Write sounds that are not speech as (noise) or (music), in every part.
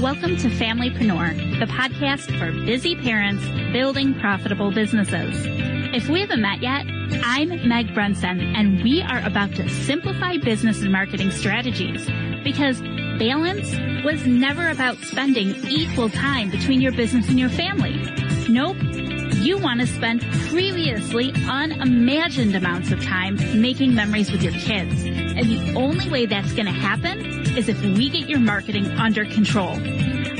Welcome to Familypreneur, the podcast for busy parents building profitable businesses. If we haven't met yet, I'm Meg Brunson, and we are about to simplify business and marketing strategies because balance was never about spending equal time between your business and your family. Nope. You want to spend previously unimagined amounts of time making memories with your kids. And the only way that's going to happen is if we get your marketing under control.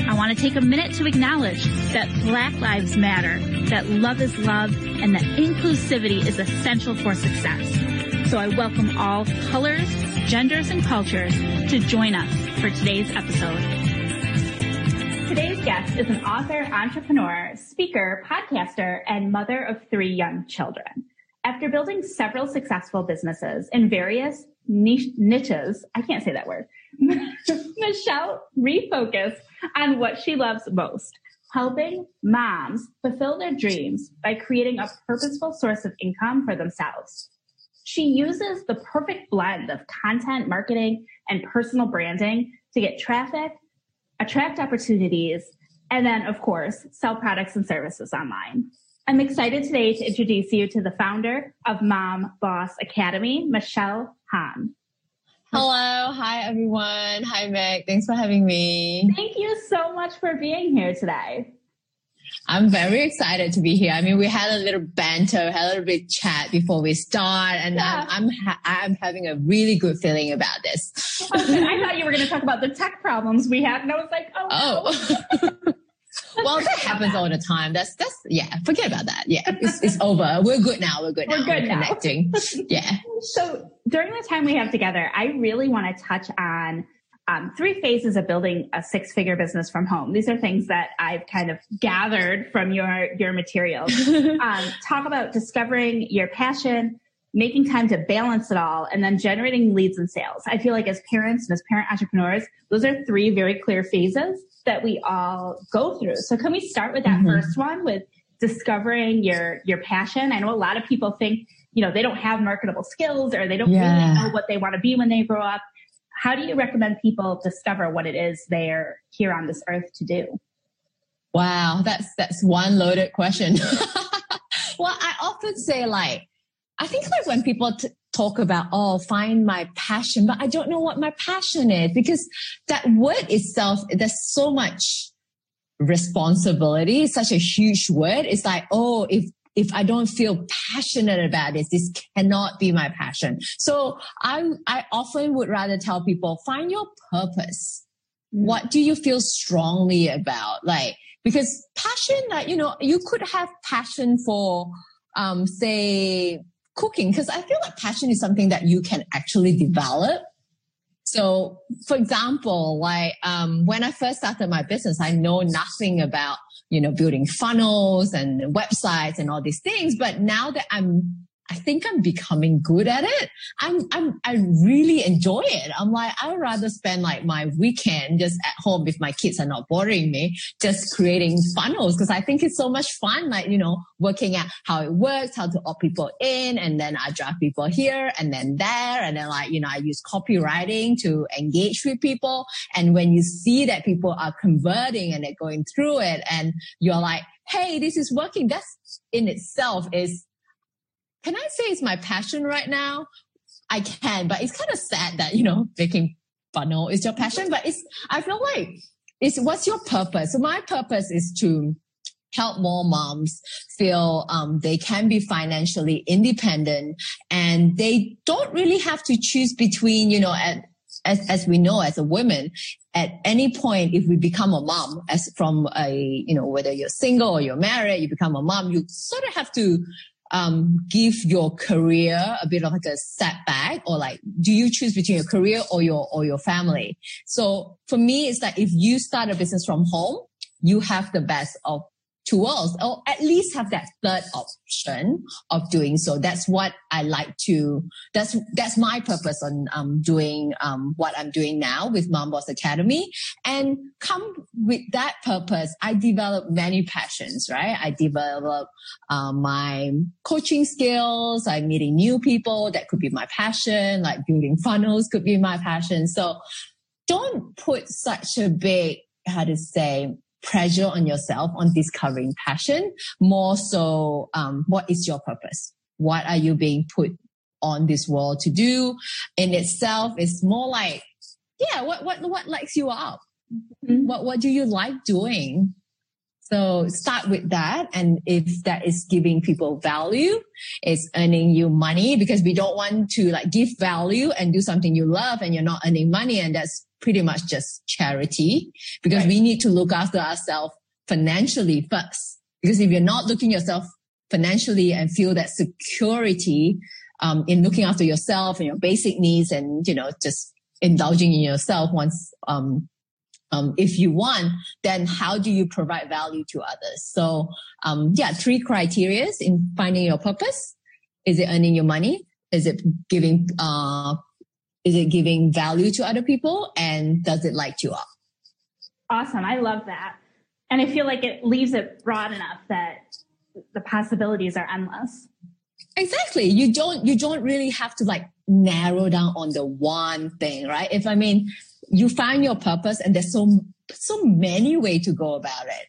I want to take a minute to acknowledge that Black Lives Matter, that love is love, and that inclusivity is essential for success. So I welcome all colors, genders, and cultures to join us for today's episode. Today's guest is an author, entrepreneur, speaker, podcaster, and mother of three young children. After building several successful businesses in various niche, niches, I can't say that word, (laughs) Michelle refocused on what she loves most, helping moms fulfill their dreams by creating a purposeful source of income for themselves. She uses the perfect blend of content marketing and personal branding to get traffic, attract opportunities, and then, of course, sell products and services online. I'm excited today to introduce you to the founder of Mom Boss Academy, Michelle Hon. Hello. Hi, everyone. Hi, Meg. Thanks for having me. Thank you so much for being here today. I'm very excited to be here. I mean, we had a little banter, had a little bit chat before we start, and yeah. I'm I'm, ha- I'm, having a really good feeling about this. Okay. I thought you were going to talk about the tech problems we had, and I was like, oh. oh. No. (laughs) well, that happens all the time. That's that's yeah. Forget about that. Yeah, it's, it's over. We're good now. We're good We're now. Good We're now. connecting. yeah. So during the time we have together, I really want to touch on um, three phases of building a six-figure business from home. These are things that I've kind of gathered from your your materials. (laughs) um, talk about discovering your passion, making time to balance it all, and then generating leads and sales. I feel like as parents and as parent entrepreneurs, those are three very clear phases that we all go through. So can we start with that mm-hmm. first one with discovering your your passion? I know a lot of people think, you know, they don't have marketable skills or they don't yeah. really know what they want to be when they grow up how do you recommend people discover what it is they're here on this earth to do? Wow, that's that's one loaded question. (laughs) well, I often say like, I think like when people t- talk about oh, find my passion, but I don't know what my passion is because that word itself, there's so much responsibility, such a huge word. It's like, oh, if if I don't feel passionate about this, this cannot be my passion. So I, I often would rather tell people, find your purpose. Mm. What do you feel strongly about? Like, because passion, like, you know, you could have passion for, um, say, cooking, because I feel like passion is something that you can actually develop. So, for example, like um, when I first started my business, I know nothing about you know building funnels and websites and all these things. But now that I'm I think I'm becoming good at it. I'm, I'm, I really enjoy it. I'm like, I would rather spend like my weekend just at home if my kids are not bothering me, just creating funnels because I think it's so much fun. Like, you know, working out how it works, how to opt people in. And then I draft people here and then there. And then like, you know, I use copywriting to engage with people. And when you see that people are converting and they're going through it and you're like, Hey, this is working. That's in itself is can I say it's my passion right now? I can, but it's kind of sad that, you know, making funnel is your passion, but it's, I feel like it's what's your purpose? So my purpose is to help more moms feel um, they can be financially independent and they don't really have to choose between, you know, at, as, as we know as a woman, at any point, if we become a mom, as from a, you know, whether you're single or you're married, you become a mom, you sort of have to um, give your career a bit of like a setback or like, do you choose between your career or your, or your family? So for me, it's that if you start a business from home, you have the best of two worlds or at least have that third option of doing so. That's what i like to that's that's my purpose on um, doing um, what i'm doing now with mom boss academy. And come with that purpose i develop many passions right? I develop uh, my coaching skills i'm meeting new people that could be my passion like building funnels could be my passion. So don't put such a big how to say pressure on yourself on discovering passion. More so, um, what is your purpose? What are you being put on this world to do? In itself, is more like, yeah, what what what lights you up? Mm-hmm. What what do you like doing? So start with that. And if that is giving people value, it's earning you money because we don't want to like give value and do something you love and you're not earning money. And that's pretty much just charity because right. we need to look after ourselves financially first. Because if you're not looking yourself financially and feel that security, um, in looking after yourself and your basic needs and, you know, just indulging in yourself once, um, um, if you want, then how do you provide value to others? So, um, yeah, three criterias in finding your purpose. Is it earning your money? Is it giving, uh, is it giving value to other people? And does it light you up? Awesome. I love that. And I feel like it leaves it broad enough that the possibilities are endless. Exactly. You don't, you don't really have to like narrow down on the one thing, right? If I mean, you find your purpose and there's so so many way to go about it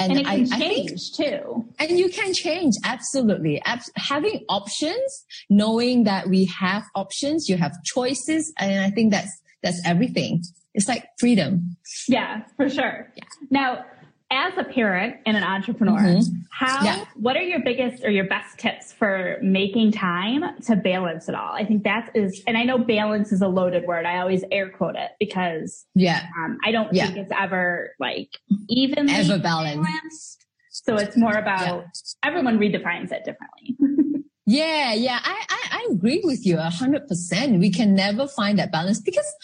and, and it can I, change I think, too. And you can change absolutely. Ab- having options knowing that we have options you have choices and i think that's that's everything. It's like freedom. Yeah for sure. Yeah. now as a parent and an entrepreneur, mm-hmm. how yeah. what are your biggest or your best tips for making time to balance it all? I think that is, and I know balance is a loaded word. I always air quote it because yeah, um, I don't yeah. think it's ever like evenly ever balanced. balanced. So it's more about yeah. everyone redefines it differently. (laughs) yeah, yeah, I, I I agree with you a hundred percent. We can never find that balance because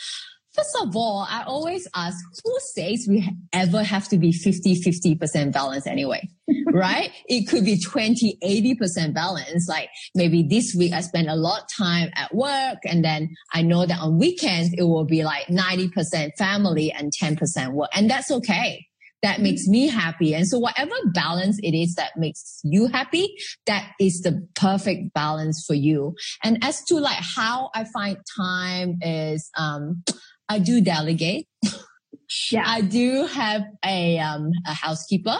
First of all, I always ask who says we ever have to be 50, 50% balance anyway, (laughs) right? It could be 20, 80% balance. Like maybe this week I spend a lot of time at work and then I know that on weekends it will be like 90% family and 10% work. And that's okay. That makes me happy. And so whatever balance it is that makes you happy, that is the perfect balance for you. And as to like how I find time is, um, I do delegate. Yeah. I do have a, um, a housekeeper.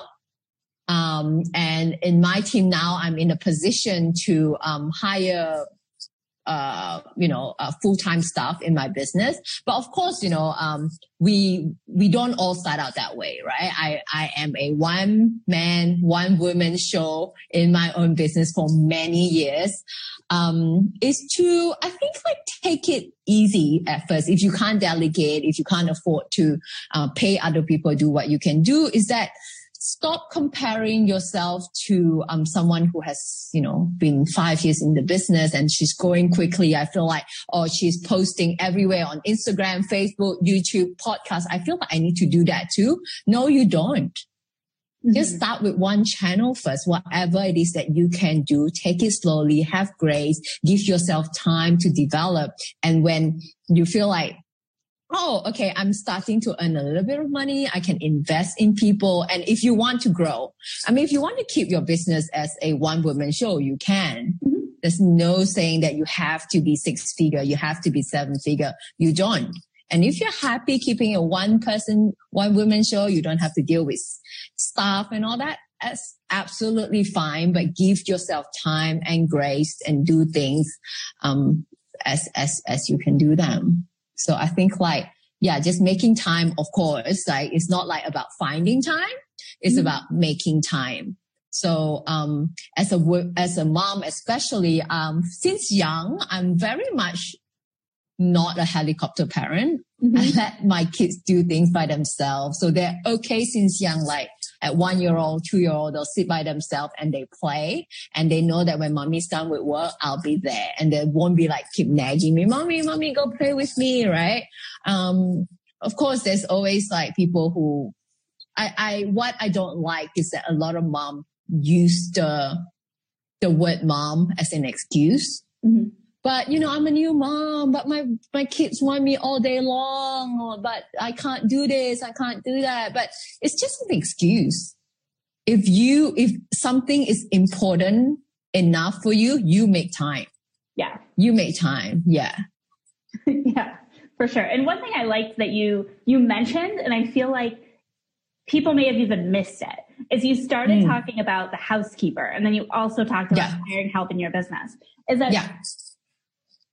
Um, and in my team now, I'm in a position to, um, hire, uh, you know, uh, full-time staff in my business. But of course, you know, um, we, we don't all start out that way, right? I, I am a one man, one woman show in my own business for many years um, is to, I think, like take it easy at first. If you can't delegate, if you can't afford to uh, pay other people do what you can do, is that stop comparing yourself to um, someone who has, you know, been five years in the business and she's growing quickly. I feel like, oh, she's posting everywhere on Instagram, Facebook, YouTube, podcast. I feel like I need to do that too. No, you don't. Just mm-hmm. start with one channel first, whatever it is that you can do. Take it slowly, have grace, give yourself time to develop. And when you feel like, oh, okay, I'm starting to earn a little bit of money. I can invest in people. And if you want to grow, I mean, if you want to keep your business as a one woman show, you can. Mm-hmm. There's no saying that you have to be six figure. You have to be seven figure. You don't. And if you're happy keeping a one person, one woman show, you don't have to deal with staff and all that. That's absolutely fine, but give yourself time and grace and do things, um, as, as, as you can do them. So I think like, yeah, just making time, of course, like it's not like about finding time. It's mm-hmm. about making time. So, um, as a, as a mom, especially, um, since young, I'm very much not a helicopter parent. Mm-hmm. I let my kids do things by themselves. So they're okay since young, like at one year old, two year old, they'll sit by themselves and they play and they know that when mommy's done with work, I'll be there and they won't be like keep nagging me, mommy, mommy, go play with me. Right. Um, of course, there's always like people who I, I, what I don't like is that a lot of mom use the, the word mom as an excuse. Mm-hmm. But, you know, I'm a new mom, but my, my kids want me all day long, or, but I can't do this. I can't do that. But it's just an excuse. If you, if something is important enough for you, you make time. Yeah. You make time. Yeah. (laughs) yeah, for sure. And one thing I liked that you, you mentioned, and I feel like people may have even missed it is you started mm. talking about the housekeeper and then you also talked about yeah. hiring help in your business is that yeah.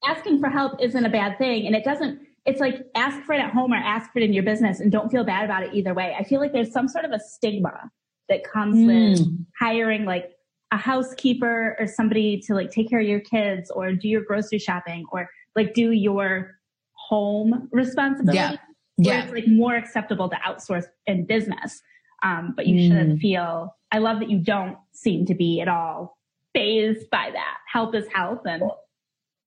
Asking for help isn't a bad thing and it doesn't it's like ask for it at home or ask for it in your business and don't feel bad about it either way i feel like there's some sort of a stigma that comes mm. with hiring like a housekeeper or somebody to like take care of your kids or do your grocery shopping or like do your home responsibility yeah yeah. it's like more acceptable to outsource in business. Um, but you mm. shouldn't feel, I love that you don't seem to be at all phased by that. Help is help. And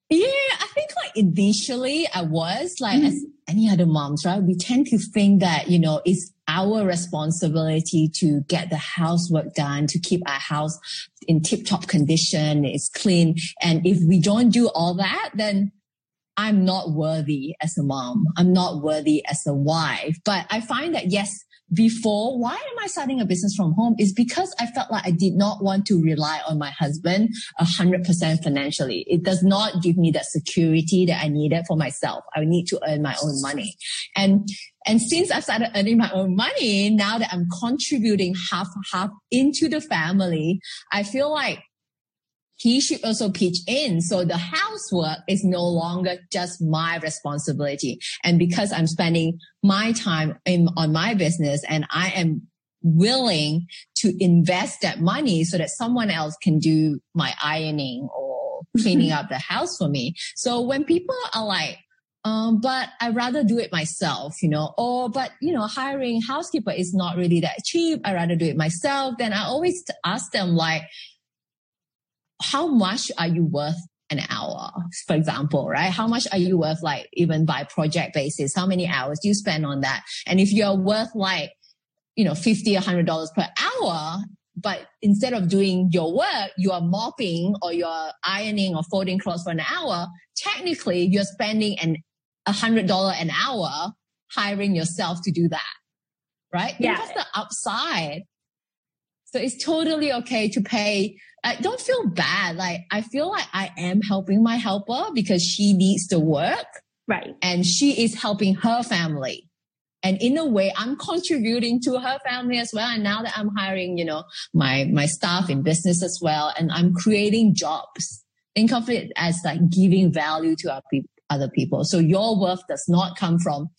yeah, I think like initially I was like, mm-hmm. as any other moms, right? We tend to think that, you know, it's our responsibility to get the housework done, to keep our house in tip top condition, it's clean. And if we don't do all that, then I'm not worthy as a mom. I'm not worthy as a wife. But I find that yes, before, why am I starting a business from home? Is because I felt like I did not want to rely on my husband a hundred percent financially. It does not give me that security that I needed for myself. I need to earn my own money. And, and since I started earning my own money, now that I'm contributing half, half into the family, I feel like he should also pitch in. So the housework is no longer just my responsibility. And because I'm spending my time in, on my business and I am willing to invest that money so that someone else can do my ironing or (laughs) cleaning up the house for me. So when people are like, um, but I'd rather do it myself, you know, or, but, you know, hiring housekeeper is not really that cheap. I'd rather do it myself. Then I always ask them like, how much are you worth an hour, for example, right? How much are you worth like even by project basis? How many hours do you spend on that? And if you're worth like, you know, 50, hundred dollars per hour, but instead of doing your work, you are mopping or you're ironing or folding clothes for an hour, technically you're spending an a hundred dollar an hour hiring yourself to do that. Right? Yeah. That's the upside. So it's totally okay to pay I don't feel bad. Like I feel like I am helping my helper because she needs to work. Right. And she is helping her family. And in a way, I'm contributing to her family as well. And now that I'm hiring, you know, my, my staff in business as well, and I'm creating jobs. Think of it as like giving value to pe- other people. So your worth does not come from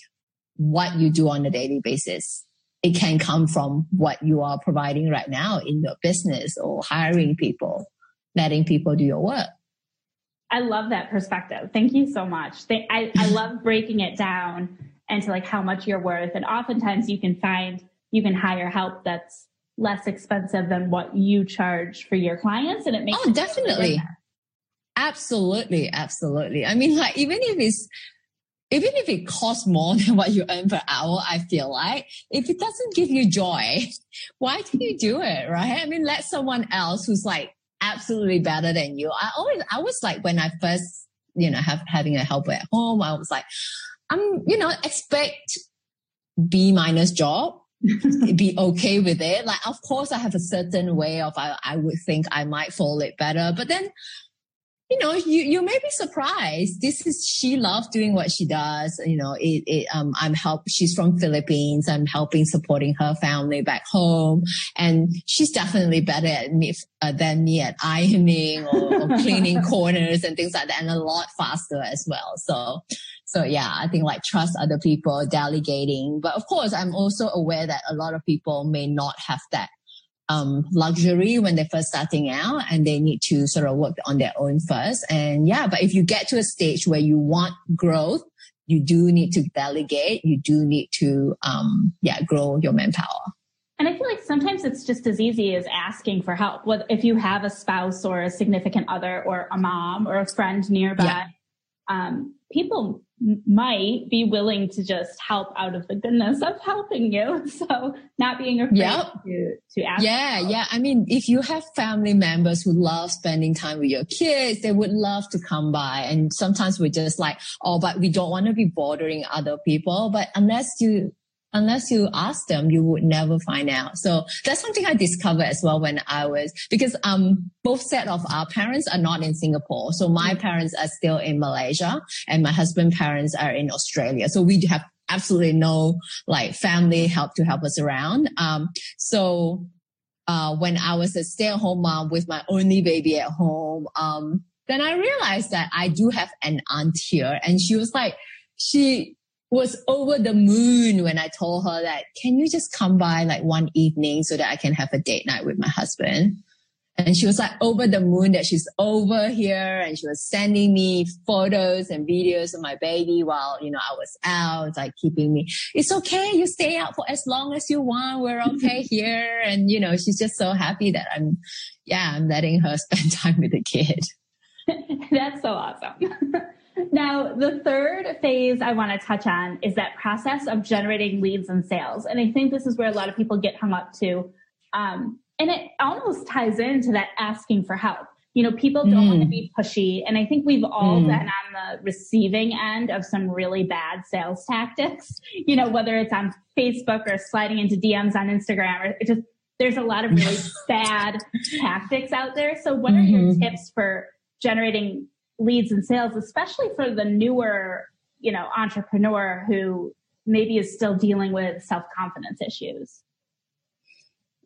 what you do on a daily basis it can come from what you are providing right now in your business or hiring people, letting people do your work. I love that perspective. Thank you so much. I, I (laughs) love breaking it down into like how much you're worth. And oftentimes you can find, you can hire help that's less expensive than what you charge for your clients. And it makes Oh, definitely. Absolutely. Absolutely. I mean, like, even if it's even if it costs more (laughs) than what you earn per hour, I feel like if it doesn't give you joy, (laughs) why do you do it? Right. I mean, let someone else who's like absolutely better than you. I always, I was like, when I first, you know, have having a helper at home, I was like, I'm, you know, expect B minus job. be (laughs) okay with it. Like, of course, I have a certain way of I, I would think I might fall it better, but then you know, you, you may be surprised. This is, she loves doing what she does. You know, it, it, um, I'm help, she's from Philippines. I'm helping supporting her family back home. And she's definitely better at me, uh, than me at ironing or, or (laughs) cleaning corners and things like that and a lot faster as well. So, so yeah, I think like trust other people, delegating. But of course, I'm also aware that a lot of people may not have that um, luxury when they're first starting out and they need to sort of work on their own first. And yeah, but if you get to a stage where you want growth, you do need to delegate. You do need to, um, yeah, grow your manpower. And I feel like sometimes it's just as easy as asking for help. If you have a spouse or a significant other or a mom or a friend nearby? Yeah. Um, people might be willing to just help out of the goodness of helping you. (laughs) So not being afraid yep. to, to ask. Yeah. Yeah. I mean, if you have family members who love spending time with your kids, they would love to come by. And sometimes we're just like, oh, but we don't want to be bothering other people. But unless you unless you ask them, you would never find out. So that's something I discovered as well when I was, because, um, both set of our parents are not in Singapore. So my mm. parents are still in Malaysia and my husband's parents are in Australia. So we have absolutely no like family help to help us around. Um, so, uh, when I was a stay at home mom with my only baby at home, um, then I realized that I do have an aunt here and she was like, she, was over the moon when I told her that, can you just come by like one evening so that I can have a date night with my husband? And she was like over the moon that she's over here and she was sending me photos and videos of my baby while, you know, I was out, like keeping me, it's okay. You stay out for as long as you want. We're okay (laughs) here. And, you know, she's just so happy that I'm, yeah, I'm letting her (laughs) spend time with the kid. (laughs) That's so awesome. Now, the third phase I want to touch on is that process of generating leads and sales. And I think this is where a lot of people get hung up to. Um, and it almost ties into that asking for help. You know, people don't mm. want to be pushy. And I think we've all mm. been on the receiving end of some really bad sales tactics, you know, whether it's on Facebook or sliding into DMs on Instagram or just, there's a lot of really (laughs) bad tactics out there. So what are your mm-hmm. tips for generating leads and sales, especially for the newer, you know, entrepreneur who maybe is still dealing with self confidence issues?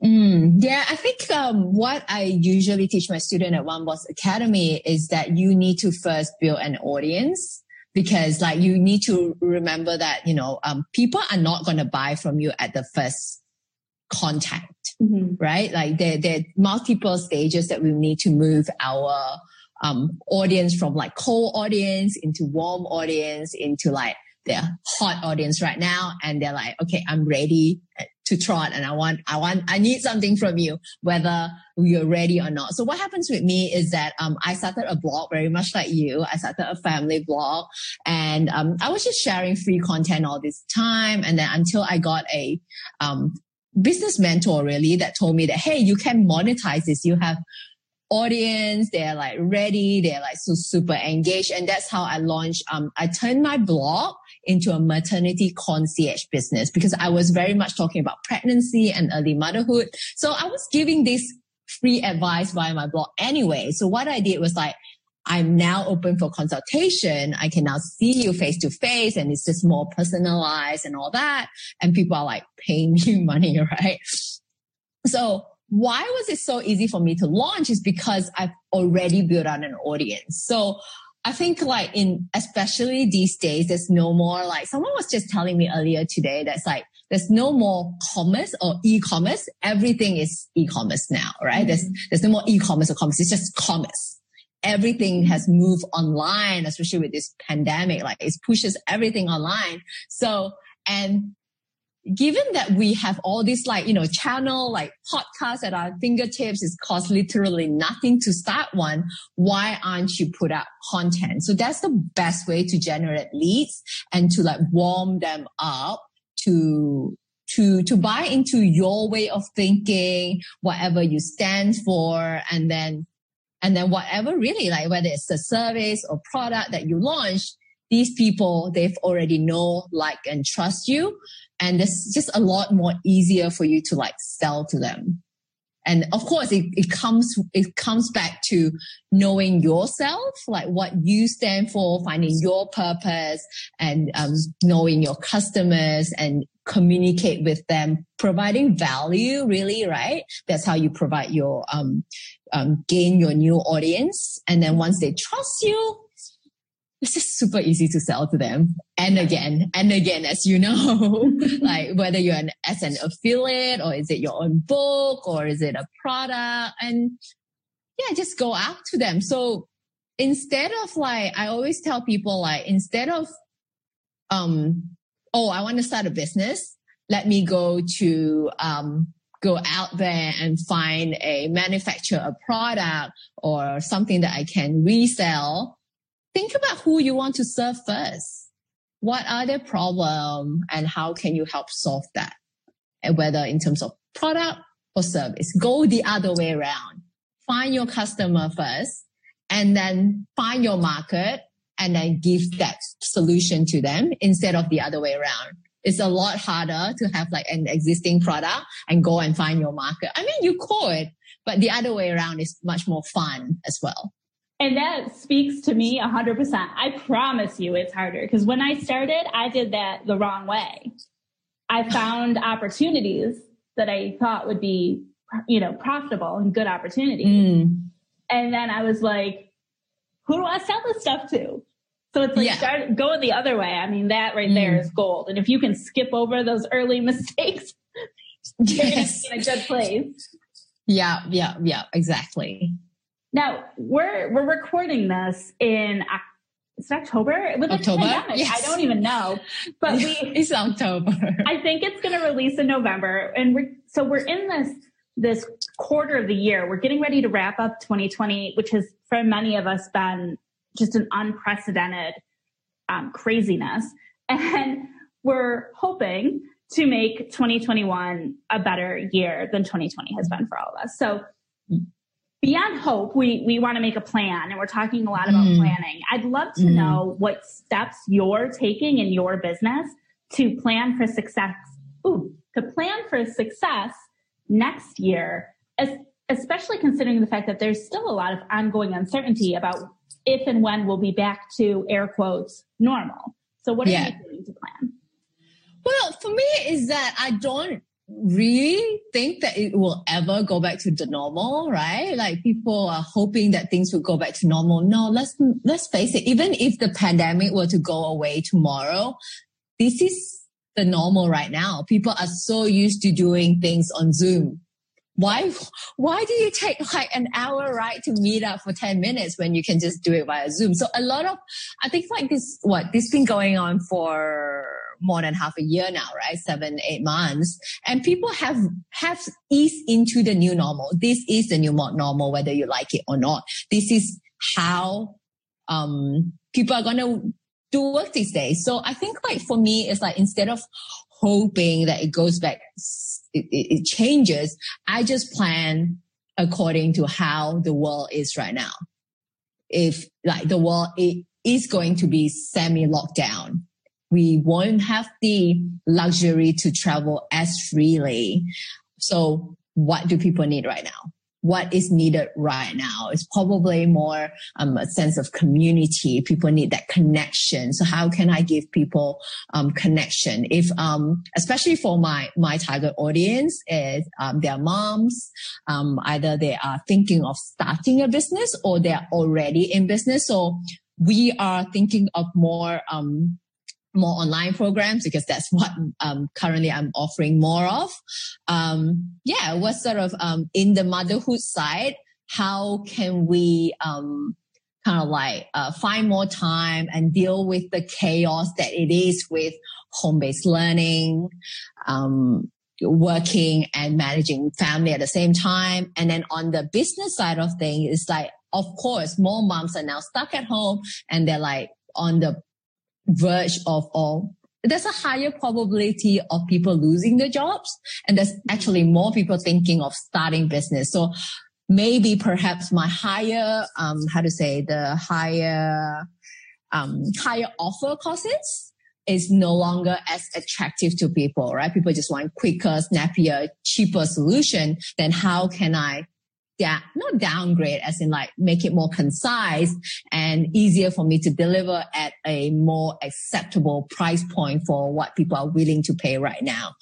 Mm, yeah, I think um, what I usually teach my student at Mom Boss Academy is that you need to first build an audience because like you need to remember that you know um, people are not going to buy from you at the first contact, mm-hmm. right? Like there there are multiple stages that we need to move our um, audience from like cold audience into warm audience into like their hot audience right now. And they're like, okay, I'm ready to trot and I want, I want, I need something from you, whether you're ready or not. So what happens with me is that, um, I started a blog very much like you. I started a family blog and, um, I was just sharing free content all this time. And then until I got a, um, business mentor really that told me that, Hey, you can monetize this. You have audience. They're like ready. They're like so super engaged. And that's how I launched. Um, I turned my blog into a maternity concierge business because I was very much talking about pregnancy and early motherhood. So I was giving this free advice via my blog anyway. So what I did was like, I'm now open for consultation. I can now see you face to face and it's just more personalized and all that. And people are like paying (laughs) me money, right? So why was it so easy for me to launch is because I've already built out an audience. So I think like in, especially these days, there's no more like someone was just telling me earlier today that's like, there's no more commerce or e-commerce. Everything is e-commerce now, right? Mm-hmm. There's, there's no more e-commerce or commerce. It's just commerce. Everything has moved online, especially with this pandemic. Like it pushes everything online. So, and given that we have all these like, you know, channel, like podcasts at our fingertips, it costs literally nothing to start one. Why aren't you put out content? So that's the best way to generate leads and to like warm them up to to to buy into your way of thinking, whatever you stand for, and then and then whatever really like whether it's a service or product that you launch, these people they've already know, like, and trust you. And it's just a lot more easier for you to like sell to them. And of course, it, it comes, it comes back to knowing yourself, like what you stand for, finding your purpose and um, knowing your customers and communicate with them, providing value really, right? That's how you provide your, um, um, gain your new audience. And then once they trust you, it's just super easy to sell to them and again and again as you know (laughs) like whether you're an as an affiliate or is it your own book or is it a product? And yeah just go out to them. So instead of like i always tell people like instead of um oh i want to start a business let me go to um go out there and find a manufacture a product or something that i can resell think about who you want to serve first. what are their problem and how can you help solve that? And whether in terms of product or service, go the other way around. Find your customer first and then find your market and then give that solution to them instead of the other way around. It's a lot harder to have like an existing product and go and find your market. I mean, you could, but the other way around is much more fun as well. And that speaks to me 100%. I promise you it's harder because when I started, I did that the wrong way. I found opportunities that I thought would be, you know, profitable and good opportunities. Mm. And then I was like, who do I sell this stuff to? So it's like yeah. start going the other way. I mean, that right mm. there is gold. And if you can skip over those early (laughs) mistakes, yes. you're in a good place. Yeah, yeah, yeah, exactly. Now we're we're recording this in it's October with October. Yes. I don't even know, but we (laughs) it's October. I think it's going to release in November, and we're so we're in this this quarter of the year. We're getting ready to wrap up 2020, which has for many of us been just an unprecedented um, craziness, (laughs) and we're hoping to make 2021 a better year than 2020 has been for all of us. So beyond hope, we, we want to make a plan and we're talking a lot about mm. planning. I'd love to mm. know what steps you're taking in your business to plan for success. Ooh, to plan for success next year, especially considering the fact that there's still a lot of ongoing uncertainty about if and when we'll be back to air quotes normal. So what are yeah. you doing to plan? Well, for me is that I don't really think that it will ever go back to the normal, right? Like people are hoping that things will go back to normal. No, let's, let's face it. Even if the pandemic were to go away tomorrow, this is the normal right now. People are so used to doing things on Zoom. Why, why do you take like an hour right to meet up for 10 minutes when you can just do it via Zoom? So a lot of, I think like this, what, this been going on for more than half a year now, right? Seven, eight months. And people have, have eased into the new normal. This is the new normal, whether you like it or not. This is how, um, people are going to do work these days. So I think like for me, it's like instead of hoping that it goes back, it, it, it changes. I just plan according to how the world is right now. If like the world it is going to be semi lockdown, we won't have the luxury to travel as freely. So what do people need right now? What is needed right now is probably more um, a sense of community. People need that connection. So how can I give people um, connection? If um, especially for my my target audience is um, their moms, um, either they are thinking of starting a business or they're already in business. So we are thinking of more um, more online programs because that's (laughs) what um, currently I'm offering more of. Um, yeah, what sort of um, in the motherhood side, how can we um, kind of like uh, find more time and deal with the chaos that it is with home-based learning, um, working and managing family at the same time. And then on the business side of things, it's like, of course, more moms are now stuck at home and they're like on the verge of all. There's a higher probability of people losing their jobs and there's actually more people thinking of starting business. So maybe perhaps my higher um how to say the higher um higher offer courses is no longer as attractive to people right? People just want quicker snappier cheaper solution then how can i down, not downgrade as in like make it more concise and easier for me to deliver at a more acceptable price point for what people are willing to pay right now.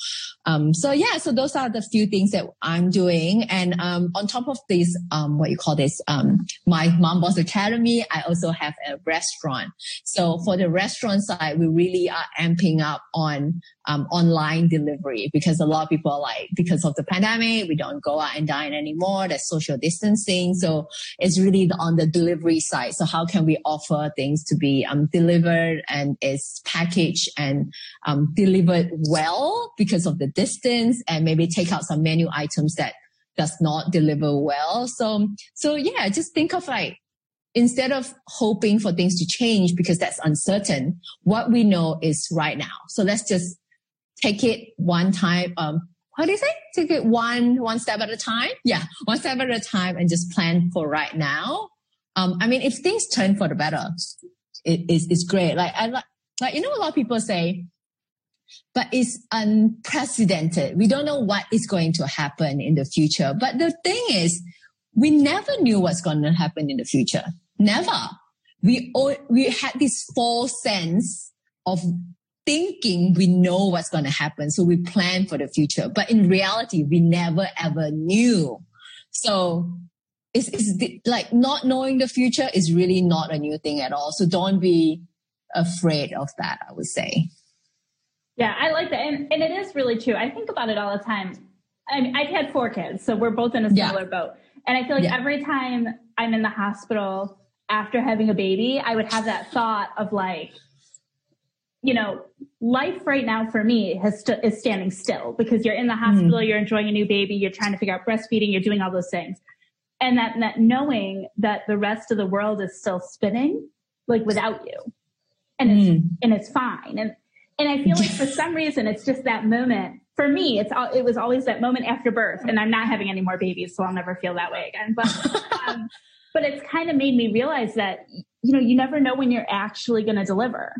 Um, so yeah, so those are the few things that I'm doing. And, um, on top of this, um, what you call this, um, my mom boss academy, I also have a restaurant. So for the restaurant side, we really are amping up on, um, online delivery because a lot of people are like, because of the pandemic, we don't go out and dine anymore. There's social distancing. So it's really on the delivery side. So how can we offer things to be, um, delivered and is packaged and, um, delivered well because of the distance and maybe take out some menu items that does not deliver well. So, so yeah, just think of like instead of hoping for things to change because that's uncertain, what we know is right now. So let's just take it one time. Um, how do you say? Take it one one step at a time. Yeah, one step at a time, and just plan for right now. Um, I mean, if things turn for the better, it is it's great. Like I like like you know, a lot of people say, but it's unprecedented. We don't know what is going to happen in the future. But the thing is, we never knew what's going to happen in the future. Never. We all, we had this false sense of thinking we know what's going to happen. So we plan for the future. But in reality, we never ever knew. So it's, it's like not knowing the future is really not a new thing at all. So don't be afraid of that, I would say. Yeah, I like that. And, and it is really true. I think about it all the time. I mean, I've had four kids, so we're both in a similar yeah. boat. And I feel like yeah. every time I'm in the hospital after having a baby, I would have that thought of like, you know, life right now for me has st- is standing still because you're in the hospital, mm. you're enjoying a new baby, you're trying to figure out breastfeeding, you're doing all those things. And that, that knowing that the rest of the world is still spinning, like without you. And mm. it's, and it's fine. And, and I feel like for (laughs) some reason, it's just that moment for me, it's all, it was always that moment after birth, and I'm not having any more babies, so I'll never feel that way again. But (laughs) um, but it's kind of made me realize that you know you never know when you're actually going to deliver.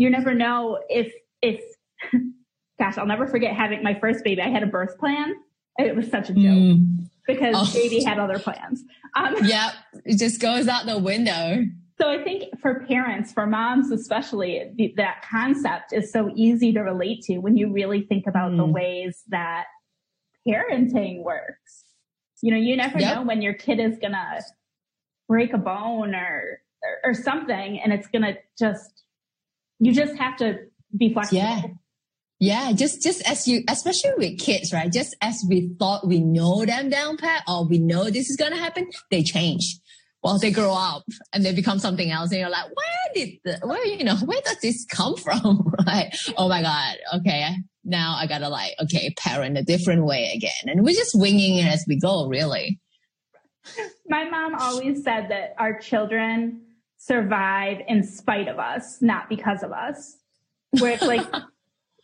You never know if if (laughs) gosh, I'll never forget having my first baby. I had a birth plan. It was such a joke mm. because oh. baby had other plans. Um, (laughs) yep, it just goes out the window. So I think for parents, for moms especially, the, that concept is so easy to relate to when you really think about mm. the ways that parenting works. You know, you never yep. know when your kid is gonna break a bone or, or, or something, and it's gonna just you just have to be flexible. Yeah. Yeah, just just as you, especially with kids, right? Just as we thought we know them down pat, or we know this is gonna happen, they change well, they grow up and they become something else. And you're like, where did, the, where, you know, where does this come from? (laughs) right? oh my God. Okay. Now I gotta like, okay, parent a different way again. And we're just winging it as we go, really. My mom always said that our children survive in spite of us, not because of us. Where it's (laughs) like,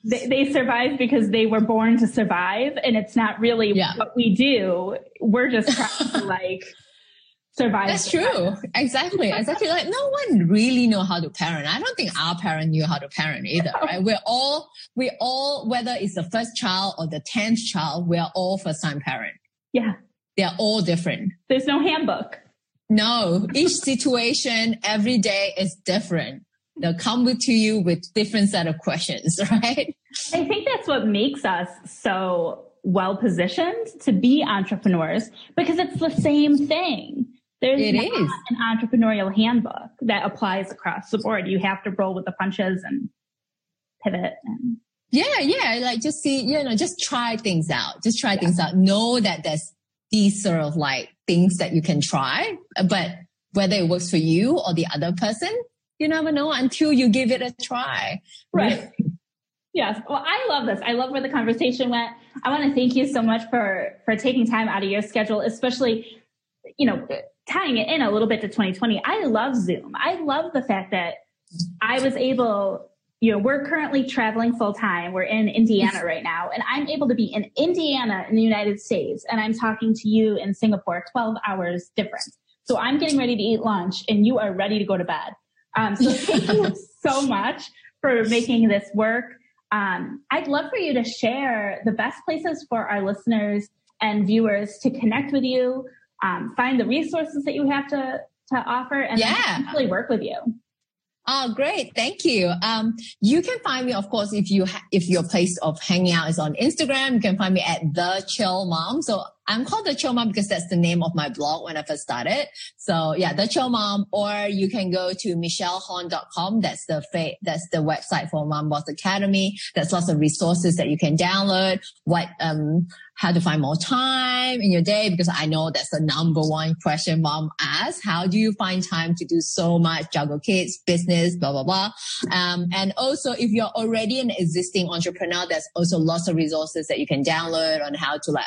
they, they survive because they were born to survive and it's not really yeah. what we do. We're just trying to (laughs) like, survive. That's true. Exactly. Exactly. Like no one really know how to parent. I don't think our parent knew how to parent either, right? We're all, we all, whether it's the first child or the 10th child, we're all first time parent. Yeah. They're all different. There's no handbook. No, each situation every day is different. They'll come to you with different set of questions, (laughs) right? I think that's what makes us so well positioned to be entrepreneurs because it's the same thing. There's it is. an entrepreneurial handbook that applies across the board. You have to roll with the punches and pivot and yeah, yeah. Like just see, you know, just try things out. Just try yeah. things out. Know that there's these sort of like things that you can try, but whether it works for you or the other person, you never know until you give it a try. Right. Yes. Well, I love this. I love where the conversation went. I want to thank you so much for for taking time out of your schedule, especially, you know, tying it in a little bit to 2020, I love Zoom. I love the fact that I was able, you know, we're currently traveling full time. We're in Indiana right now, and I'm able to be in Indiana in the United States, and I'm talking to you in Singapore, 12 hours difference. So I'm getting ready to eat lunch, and you are ready to go to bed. Um, so thank you (laughs) so much for making this work. Um, I'd love for you to share the best places for our listeners and viewers to connect with you, um, find the resources that you have to to offer and yeah. really work with you. Oh, great. Thank you. Um, you can find me, of course, if you, ha- if your place of hanging out is on Instagram, you can find me at the chill mom. So I'm called the chill mom because that's the name of my blog when I first started. So yeah, the chill mom, or you can go to michellehon.com. That's the fa- that's the website for Mom Boss Academy. There's lots of resources that you can download. What, um, how to find more time in your day because I know that's the number one question mom asks. How do you find time to do so much juggle kids, business, blah, blah, blah. Um, and also if you're already an existing entrepreneur, there's also lots of resources that you can download on how to like,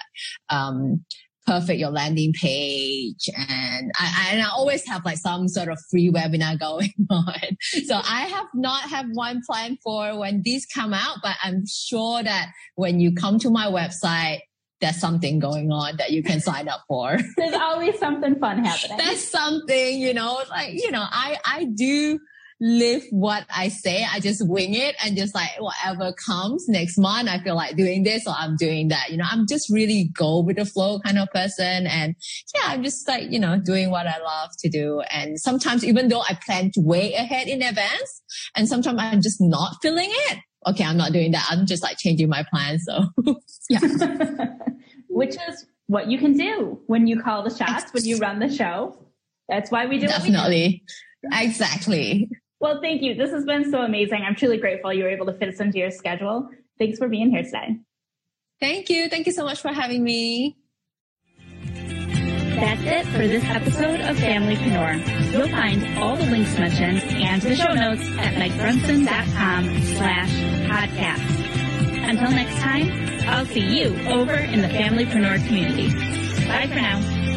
um, Um, perfect your landing page. And I, and I always have like some sort of free webinar (laughs) going on. So I have not have one plan for when these come out, but I'm sure that when you come to my website, there's something going on that you can sign up for. (laughs) There's always something fun happening. That's something, you know, like, you know, I, I do live what I say. I just wing it and just like whatever comes next month, I feel like doing this or I'm doing that. You know, I'm just really go with the flow kind of person. And yeah, I'm just like, you know, doing what I love to do. And sometimes even though I planned way ahead in advance and sometimes I'm just not feeling it. Okay, I'm not doing that. I'm just like changing my plans. So (laughs) yeah. (laughs) Which is what you can do when you call the shots, when you run the show. That's why we do it. Definitely. Exactly. Well, thank you. This has been so amazing. I'm truly grateful you were able to fit this into your schedule. Thanks for being here today. Thank you. Thank you so much for having me. That's it for this episode of Familypreneur. You'll find all the links mentioned and the show notes at megbrunson.com slash podcast. Until next time, I'll see you over in the Familypreneur community. Bye for now.